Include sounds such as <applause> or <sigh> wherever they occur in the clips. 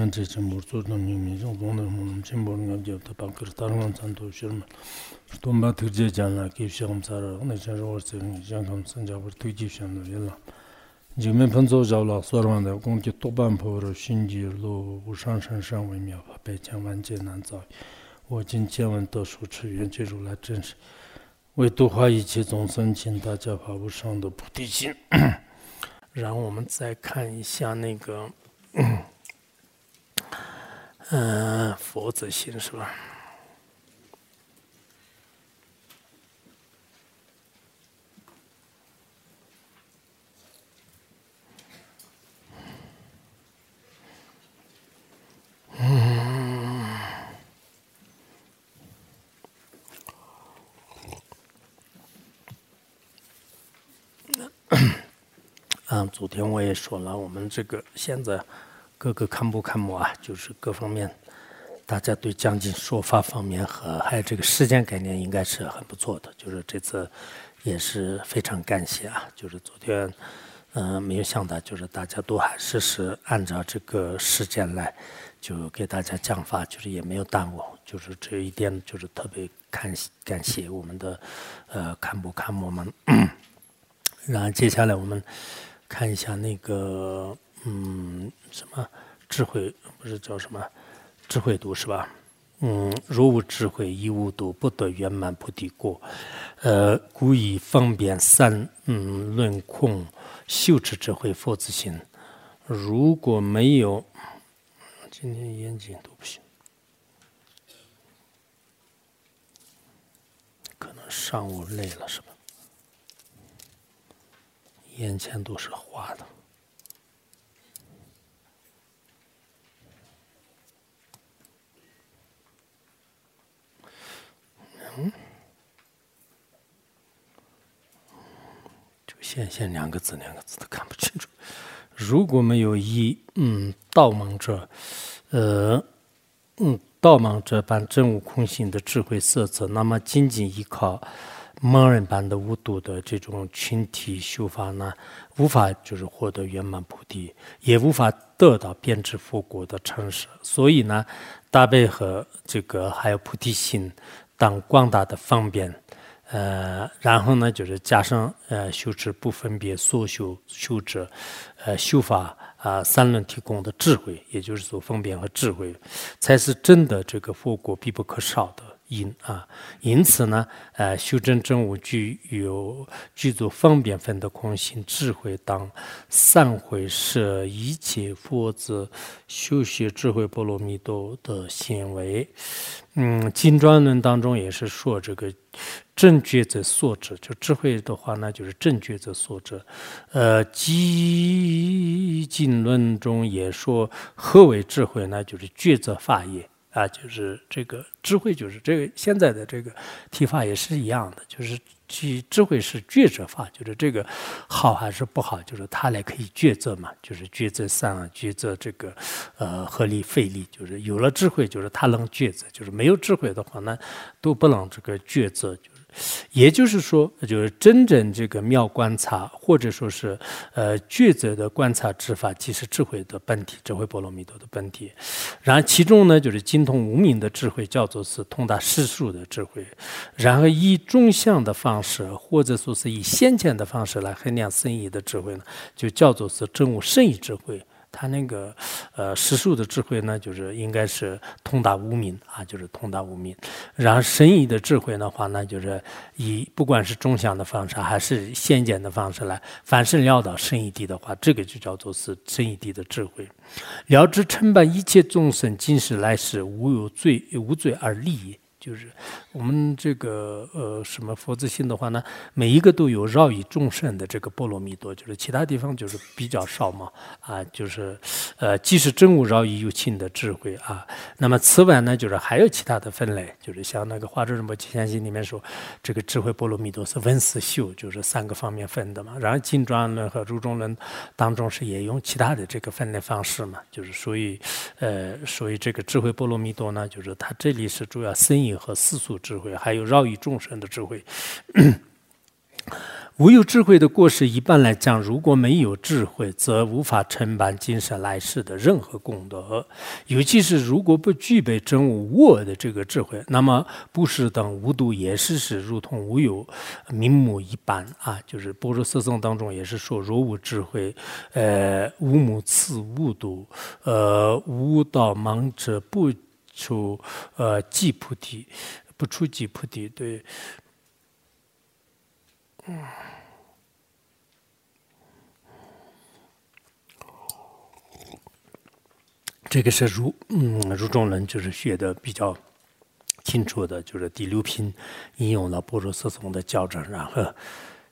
yang che che mur tsu nam nying mi zhong zhong nam mu nam chen bo ngam jeb ta pang kar tar ngam tsan to shir ma shton ba tuk je jan la kip shigam sa ra na chan rwa se ngi jan kam san ja bar tuk jib shan do yel la jing men pan zo zhaw la suar wan da gong ki tok ban po ro shin ji lo wu shang shan shang wei miao pa pai jiang wan jie nan zao wo jin jian wan de shu chi yuan jie ru la zhen shi 为度化一切众生，请大家发无上的菩提心。然后我们再看一下那个。嗯，佛子心是吧？嗯，啊，昨天我也说了，我们这个现在。各个看不看摩啊，就是各方面，大家对将近说法方面和还有这个时间概念应该是很不错的。就是这次也是非常感谢啊，就是昨天，嗯，没有想到就是大家都还是是按照这个时间来，就给大家讲法，就是也没有耽误。就是这一点就是特别感感谢我们的呃看不看摩们。然后接下来我们看一下那个。嗯，什么智慧不是叫什么智慧度是吧？嗯，若无智慧，亦无度，不得圆满菩提果。呃，故以方便三嗯论空修持智慧佛自心。如果没有，今天眼睛都不行，可能上午累了是吧？眼前都是花的。嗯，现现两个字，两个字都看不清楚。如果没有一嗯道盲者，呃嗯道盲者般真悟空性的智慧色泽，那么仅仅依靠盲人般的无度的这种群体修法呢，无法就是获得圆满菩提，也无法得到编织佛国的成实。所以呢，大悲和这个还有菩提心。当广大的方便，呃，然后呢，就是加上呃修持不分别所修修者，呃修法啊三轮提供的智慧，也就是说分别和智慧，才是真的这个佛果必不可少的。因啊，因此呢，呃，修正正悟具有具足方便分的空性智慧，当散会摄一切佛子修学智慧波罗蜜多的行为。嗯，金砖论当中也是说这个正觉者所者，就智慧的话呢，就是正觉者所者。呃，基金论中也说何为智慧呢？就是觉者法也。啊，就是这个智慧，就是这个现在的这个提法也是一样的，就是其智慧是抉择法，就是这个好还是不好，就是他来可以抉择嘛，就是抉择善啊，抉择这个呃合理费力，就是有了智慧，就是他能抉择，就是没有智慧的话呢，都不能这个抉择。也就是说，就是真正这个妙观察，或者说是呃抉择的观察之法，即是智慧的本体，智慧波罗蜜多的本体。然后其中呢，就是精通无名的智慧，叫做是通达世俗的智慧。然后以中相的方式，或者说是以先前的方式来衡量圣意的智慧呢，就叫做是真悟圣意智慧。他那个，呃，实数的智慧呢，就是应该是通达无明啊，就是通达无明。然后神意的智慧的话呢，就是以不管是中相的方式还是先见的方式来，凡是了到神意地的话，这个就叫做是神意地的智慧。了知称办一切众生今世来世无有罪无罪而利。就是我们这个呃什么佛子心的话呢，每一个都有绕以众生的这个波罗蜜多，就是其他地方就是比较少嘛啊，就是呃既是真悟绕以有情的智慧啊。那么此外呢，就是还有其他的分类，就是像那个华州仁波切心里面说，这个智慧波罗蜜多是文思修，就是三个方面分的嘛。然后金砖论和如中论当中是也用其他的这个分类方式嘛，就是所以呃所以这个智慧波罗蜜多呢，就是它这里是主要生和世俗智慧，还有饶益众生的智慧。无有智慧的过失，一般来讲，如果没有智慧，则无法承办今生来世的任何功德。尤其是如果不具备真无我的这个智慧，那么布施等无度也是是如同无有名目一般啊。就是般若色僧当中也是说，若无智慧，呃，无母次无度，呃，无道盲者不出呃即菩提，不出即菩提。对，嗯。这个是如嗯，如中人就是学的比较清楚的，就是第六品引用了般若色宗的教证，然后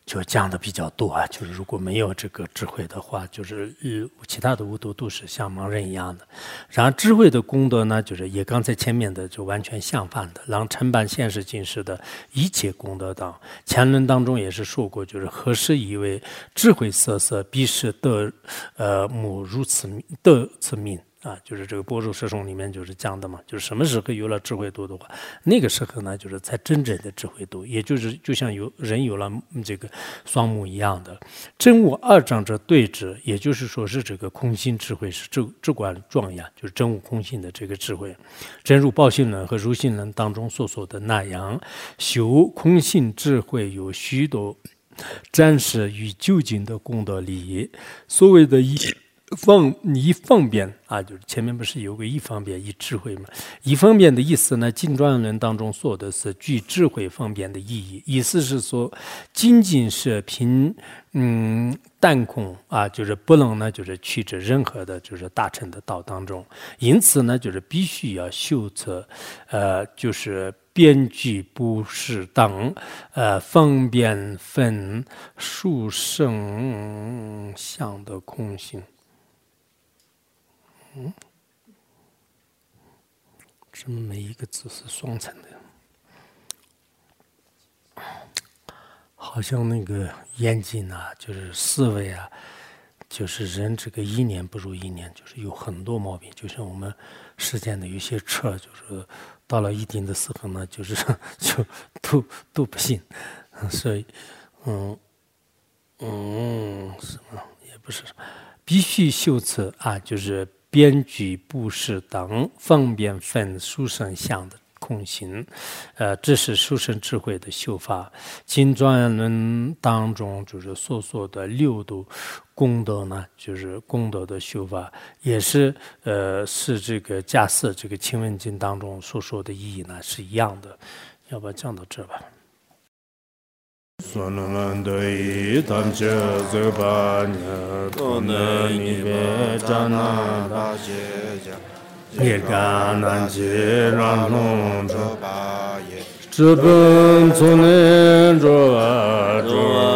就讲的比较多啊。就是如果没有这个智慧的话，就是呃其他的无都都是像盲人一样的。然后智慧的功德呢，就是也刚才前面的就完全相反的，让承办现实今世的一切功德当。前论当中也是说过，就是何时以为智慧色色，必是得呃母如此得此命。啊，就是这个波若摄受里面就是讲的嘛，就是什么时候有了智慧度的话，那个时候呢，就是才真正的智慧度，也就是就像有人有了这个双目一样的真我二障者对峙，也就是说是这个空性智慧是至至关庄严，就是真悟空性的这个智慧，真如报性人和如性人当中所说的那样，修空性智慧有许多展示与究竟的功德利益，所谓的一。方一方便啊，就是前面不是有个一方便一智慧嘛？一方便的意思呢，经专论当中说的是具智慧方便的意义，意思是说仅仅是凭嗯淡空啊，就是不能呢，就是去至任何的，就是大乘的道当中。因此呢，就是必须要修测，呃，就是编剧不适当，呃，方便分殊胜相的空性。嗯，怎么每一个字是双层的？好像那个眼睛啊，就是思维啊，就是人这个一年不如一年，就是有很多毛病。就像我们世间的有些车，就是到了一定的时候呢，就是 <laughs> 就都都不行。所以，嗯嗯，什么也不是，必须修辞啊，就是。编剧布施等方便分殊生相的空性，呃，这是殊生智慧的修法。经庄严论当中就是所说的六度功德呢，就是功德的修法，也是呃，是这个假设这个清文经当中所说的意义呢是一样的。要不要讲到这吧？sunmandoyi tamche zubanya tonne nibe jana daje ja. Nirgana je ranlong zhubaye zhubun tsunen zhuwa zhuwa